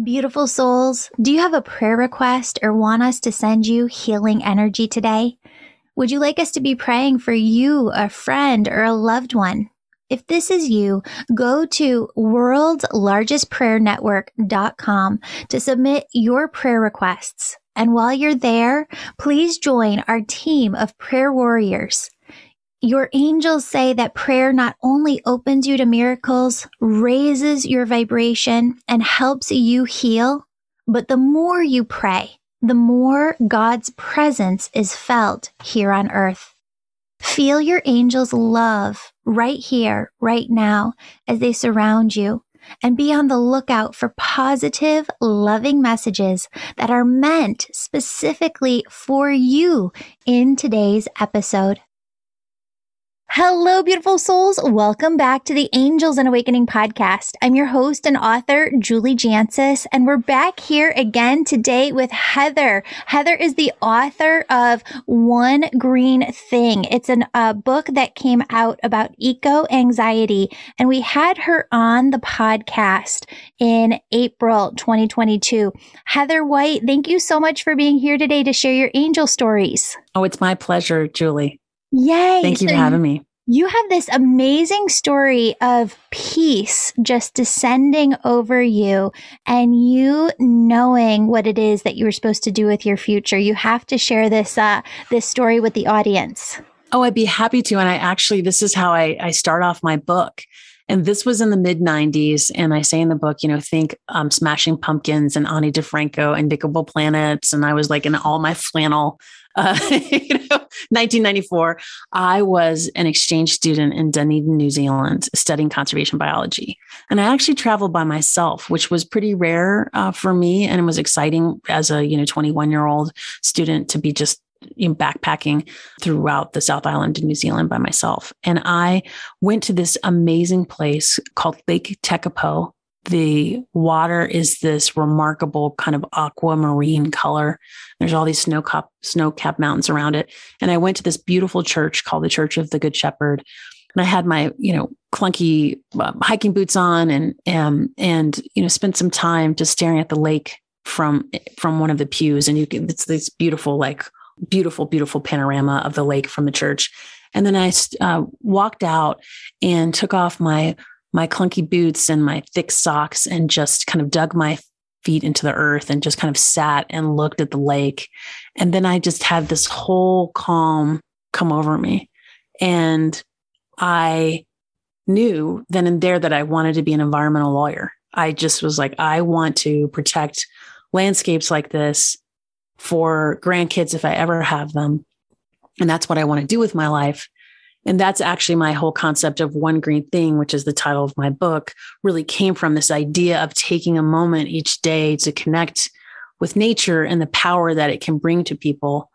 Beautiful souls, do you have a prayer request or want us to send you healing energy today? Would you like us to be praying for you, a friend, or a loved one? If this is you, go to worldslargestprayernetwork.com to submit your prayer requests. And while you're there, please join our team of prayer warriors. Your angels say that prayer not only opens you to miracles, raises your vibration, and helps you heal, but the more you pray, the more God's presence is felt here on earth. Feel your angels' love right here, right now, as they surround you, and be on the lookout for positive, loving messages that are meant specifically for you in today's episode. Hello, beautiful souls. Welcome back to the Angels and Awakening podcast. I'm your host and author, Julie Jancius, and we're back here again today with Heather. Heather is the author of One Green Thing. It's a book that came out about eco anxiety, and we had her on the podcast in April 2022. Heather White, thank you so much for being here today to share your angel stories. Oh, it's my pleasure, Julie. Yay. Thank you so for having me. You have this amazing story of peace just descending over you and you knowing what it is that you were supposed to do with your future. You have to share this uh, this story with the audience. Oh, I'd be happy to. And I actually, this is how I, I start off my book. And this was in the mid 90s. And I say in the book, you know, think um, Smashing Pumpkins and Ani DiFranco and Digable Planets. And I was like in all my flannel uh, you know, 1994, I was an exchange student in Dunedin, New Zealand, studying conservation biology. And I actually traveled by myself, which was pretty rare uh, for me. And it was exciting as a, you know, 21 year old student to be just you know, backpacking throughout the South Island in New Zealand by myself. And I went to this amazing place called Lake Tekapo the water is this remarkable kind of aquamarine color. There's all these snow cap snow capped mountains around it. And I went to this beautiful church called the Church of the Good Shepherd. And I had my, you know, clunky uh, hiking boots on and, um, and, you know, spent some time just staring at the lake from, from one of the pews. And you can, it's this beautiful, like beautiful, beautiful panorama of the lake from the church. And then I uh, walked out and took off my my clunky boots and my thick socks and just kind of dug my feet into the earth and just kind of sat and looked at the lake. And then I just had this whole calm come over me. And I knew then and there that I wanted to be an environmental lawyer. I just was like, I want to protect landscapes like this for grandkids if I ever have them. And that's what I want to do with my life. And that's actually my whole concept of one green thing, which is the title of my book, really came from this idea of taking a moment each day to connect with nature and the power that it can bring to people.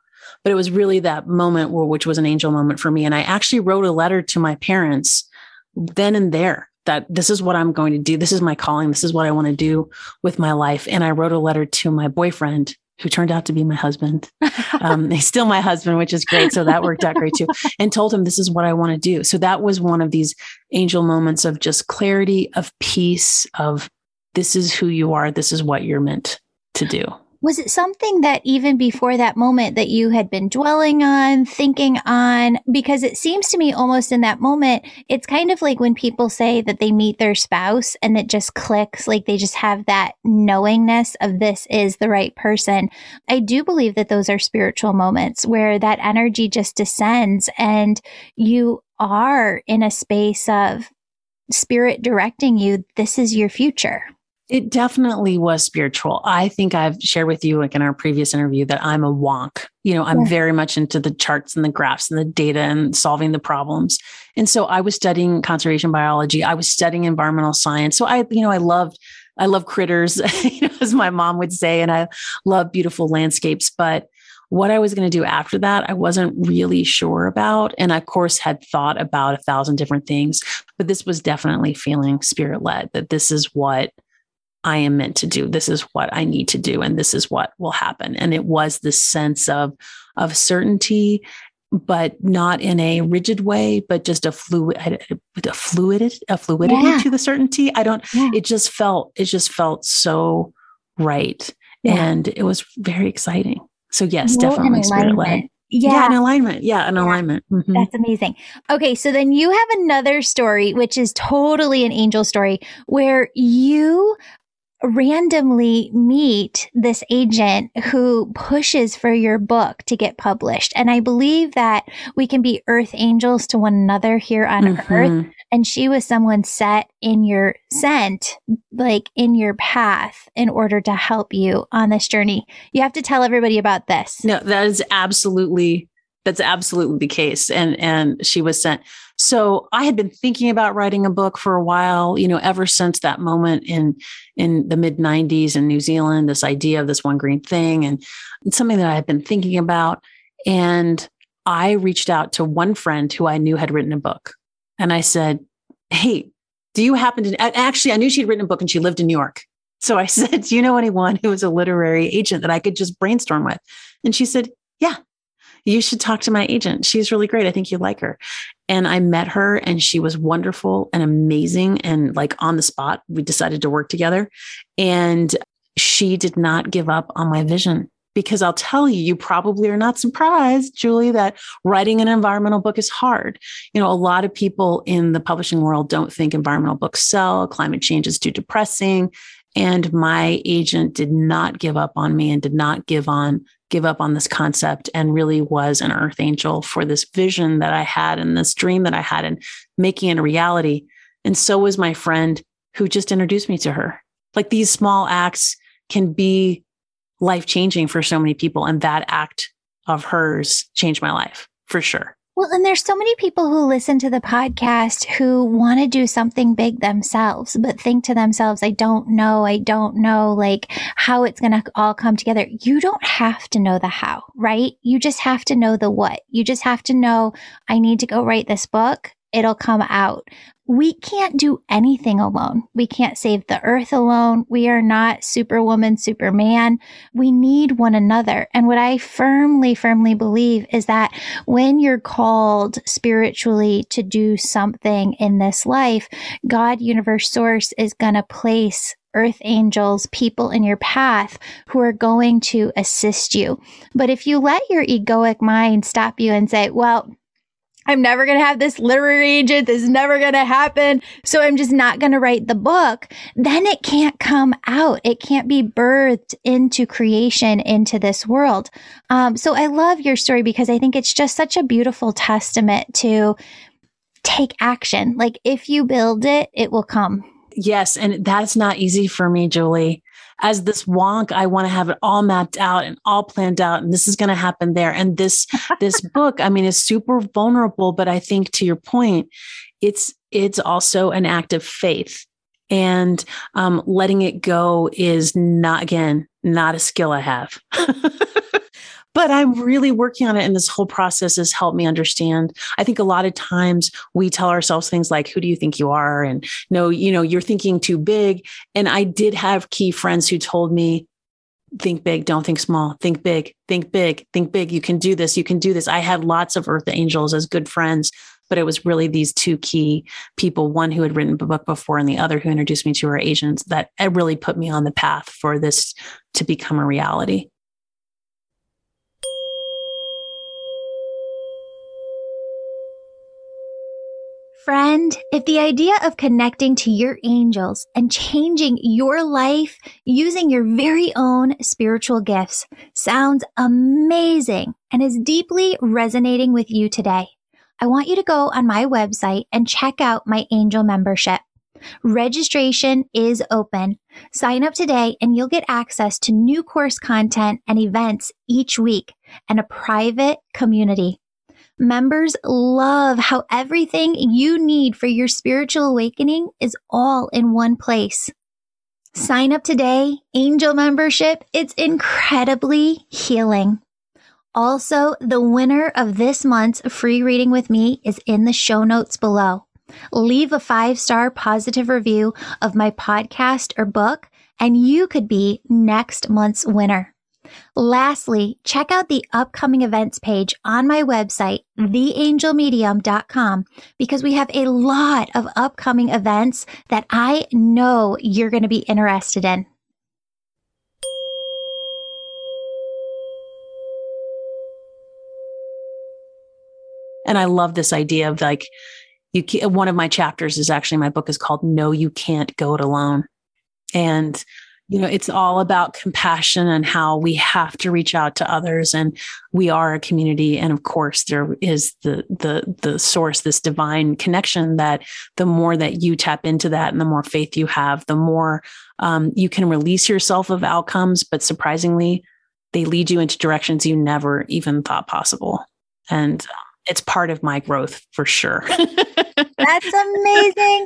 But it was really that moment which was an angel moment for me. And I actually wrote a letter to my parents then and there that this is what I'm going to do. This is my calling. This is what I want to do with my life. And I wrote a letter to my boyfriend who turned out to be my husband. Um, he's still my husband, which is great. So that worked out great too. And told him this is what I want to do. So that was one of these angel moments of just clarity, of peace, of this is who you are. This is what you're meant to do. Was it something that even before that moment that you had been dwelling on, thinking on? Because it seems to me almost in that moment, it's kind of like when people say that they meet their spouse and it just clicks, like they just have that knowingness of this is the right person. I do believe that those are spiritual moments where that energy just descends and you are in a space of spirit directing you. This is your future. It definitely was spiritual. I think I've shared with you, like in our previous interview, that I'm a wonk. You know, I'm yeah. very much into the charts and the graphs and the data and solving the problems. And so I was studying conservation biology. I was studying environmental science. So I, you know, I loved, I love critters, you know, as my mom would say, and I love beautiful landscapes. But what I was going to do after that, I wasn't really sure about. And I, of course, had thought about a thousand different things, but this was definitely feeling spirit led that this is what I am meant to do. This is what I need to do, and this is what will happen. And it was this sense of of certainty, but not in a rigid way, but just a fluid, a fluid, a fluidity yeah. to the certainty. I don't. Yeah. It just felt. It just felt so right, Yeah. And it was very exciting. So yes, definitely spirit led. Yeah. yeah, an alignment. Yeah, an yeah. alignment. Mm-hmm. That's amazing. Okay, so then you have another story, which is totally an angel story, where you randomly meet this agent who pushes for your book to get published. And I believe that we can be earth angels to one another here on mm-hmm. earth. And she was someone set in your scent, like in your path in order to help you on this journey. You have to tell everybody about this. No, that is absolutely that's absolutely the case. And and she was sent. So I had been thinking about writing a book for a while, you know, ever since that moment in in the mid 90s in New Zealand, this idea of this one green thing and it's something that I had been thinking about. And I reached out to one friend who I knew had written a book. And I said, Hey, do you happen to actually I knew she'd written a book and she lived in New York. So I said, Do you know anyone who was a literary agent that I could just brainstorm with? And she said, Yeah, you should talk to my agent. She's really great. I think you like her. And I met her and she was wonderful and amazing. And like on the spot, we decided to work together. And she did not give up on my vision because I'll tell you, you probably are not surprised, Julie, that writing an environmental book is hard. You know, a lot of people in the publishing world don't think environmental books sell, climate change is too depressing. And my agent did not give up on me and did not give on give up on this concept and really was an earth angel for this vision that I had and this dream that I had and making it a reality. And so was my friend who just introduced me to her. Like these small acts can be life changing for so many people. And that act of hers changed my life for sure. Well, and there's so many people who listen to the podcast who want to do something big themselves, but think to themselves, I don't know, I don't know like how it's going to all come together. You don't have to know the how, right? You just have to know the what. You just have to know, I need to go write this book it'll come out. We can't do anything alone. We can't save the earth alone. We are not superwoman, superman. We need one another. And what I firmly, firmly believe is that when you're called spiritually to do something in this life, God, universe, source is going to place earth angels, people in your path who are going to assist you. But if you let your egoic mind stop you and say, well, I'm never going to have this literary agent. This is never going to happen. So I'm just not going to write the book. Then it can't come out. It can't be birthed into creation, into this world. Um, so I love your story because I think it's just such a beautiful testament to take action. Like if you build it, it will come. Yes. And that's not easy for me, Julie as this wonk, I want to have it all mapped out and all planned out. And this is going to happen there. And this, this book, I mean, is super vulnerable, but I think to your point, it's, it's also an act of faith and um, letting it go is not again not a skill i have but I'm really working on it. And this whole process has helped me understand. I think a lot of times we tell ourselves things like, who do you think you are? And no, you know, you're thinking too big. And I did have key friends who told me, think big, don't think small, think big, think big, think big. You can do this. You can do this. I had lots of earth angels as good friends but it was really these two key people one who had written a book before and the other who introduced me to her agents that eh, really put me on the path for this to become a reality Friend, if the idea of connecting to your angels and changing your life using your very own spiritual gifts sounds amazing and is deeply resonating with you today, I want you to go on my website and check out my angel membership. Registration is open. Sign up today and you'll get access to new course content and events each week and a private community. Members love how everything you need for your spiritual awakening is all in one place. Sign up today, Angel membership. It's incredibly healing. Also, the winner of this month's free reading with me is in the show notes below. Leave a five star positive review of my podcast or book, and you could be next month's winner. Lastly, check out the upcoming events page on my website, theangelmedium.com, because we have a lot of upcoming events that I know you're going to be interested in. And I love this idea of like, you can, one of my chapters is actually my book is called No You Can't Go It Alone. And you know it's all about compassion and how we have to reach out to others and we are a community and of course there is the the the source this divine connection that the more that you tap into that and the more faith you have the more um, you can release yourself of outcomes but surprisingly they lead you into directions you never even thought possible. And um, it's part of my growth for sure That's amazing.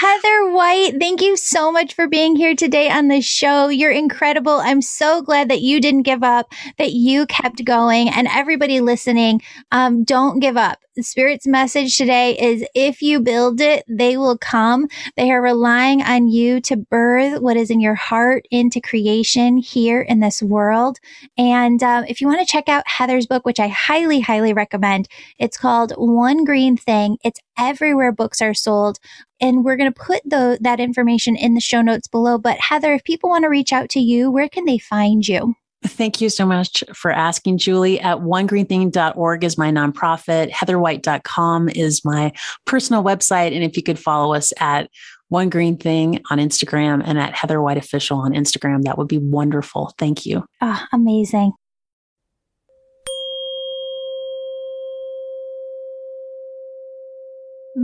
Heather White, thank you so much for being here today on the show. You're incredible. I'm so glad that you didn't give up, that you kept going. And everybody listening, um, don't give up. The Spirit's message today is if you build it, they will come. They are relying on you to birth what is in your heart into creation here in this world. And um, if you want to check out Heather's book, which I highly, highly recommend, it's called One Green Thing. It's everywhere books are sold. And we're going to put the, that information in the show notes below. But Heather, if people want to reach out to you, where can they find you? Thank you so much for asking, Julie. At onegreenthing.org is my nonprofit. Heatherwhite.com is my personal website. And if you could follow us at One Green Thing on Instagram and at Heather White Official on Instagram, that would be wonderful. Thank you. Oh, amazing.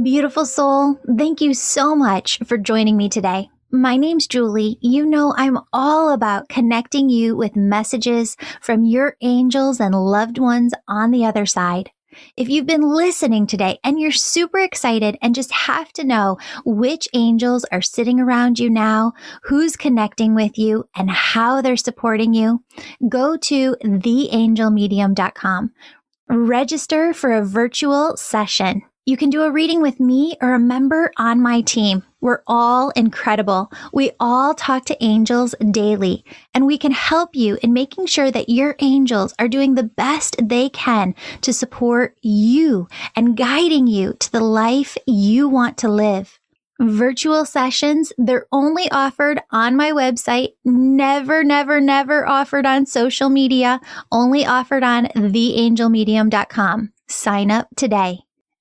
Beautiful soul, thank you so much for joining me today. My name's Julie. You know, I'm all about connecting you with messages from your angels and loved ones on the other side. If you've been listening today and you're super excited and just have to know which angels are sitting around you now, who's connecting with you, and how they're supporting you, go to theangelmedium.com. Register for a virtual session. You can do a reading with me or a member on my team. We're all incredible. We all talk to angels daily, and we can help you in making sure that your angels are doing the best they can to support you and guiding you to the life you want to live. Virtual sessions, they're only offered on my website, never, never, never offered on social media, only offered on theangelmedium.com. Sign up today.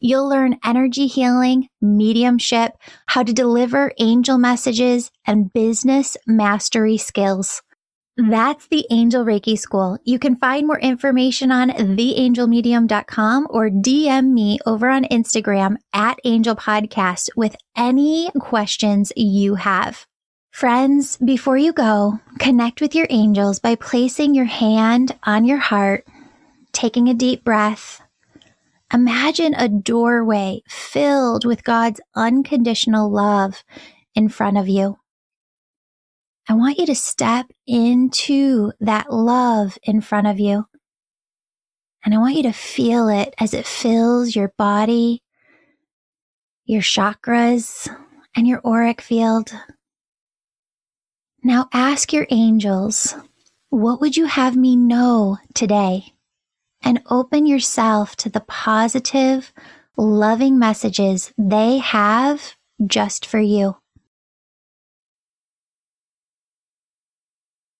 You'll learn energy healing, mediumship, how to deliver angel messages, and business mastery skills. That's the Angel Reiki School. You can find more information on theangelmedium.com or DM me over on Instagram at Angel Podcast with any questions you have. Friends, before you go, connect with your angels by placing your hand on your heart, taking a deep breath, Imagine a doorway filled with God's unconditional love in front of you. I want you to step into that love in front of you. And I want you to feel it as it fills your body, your chakras, and your auric field. Now ask your angels, what would you have me know today? And open yourself to the positive, loving messages they have just for you.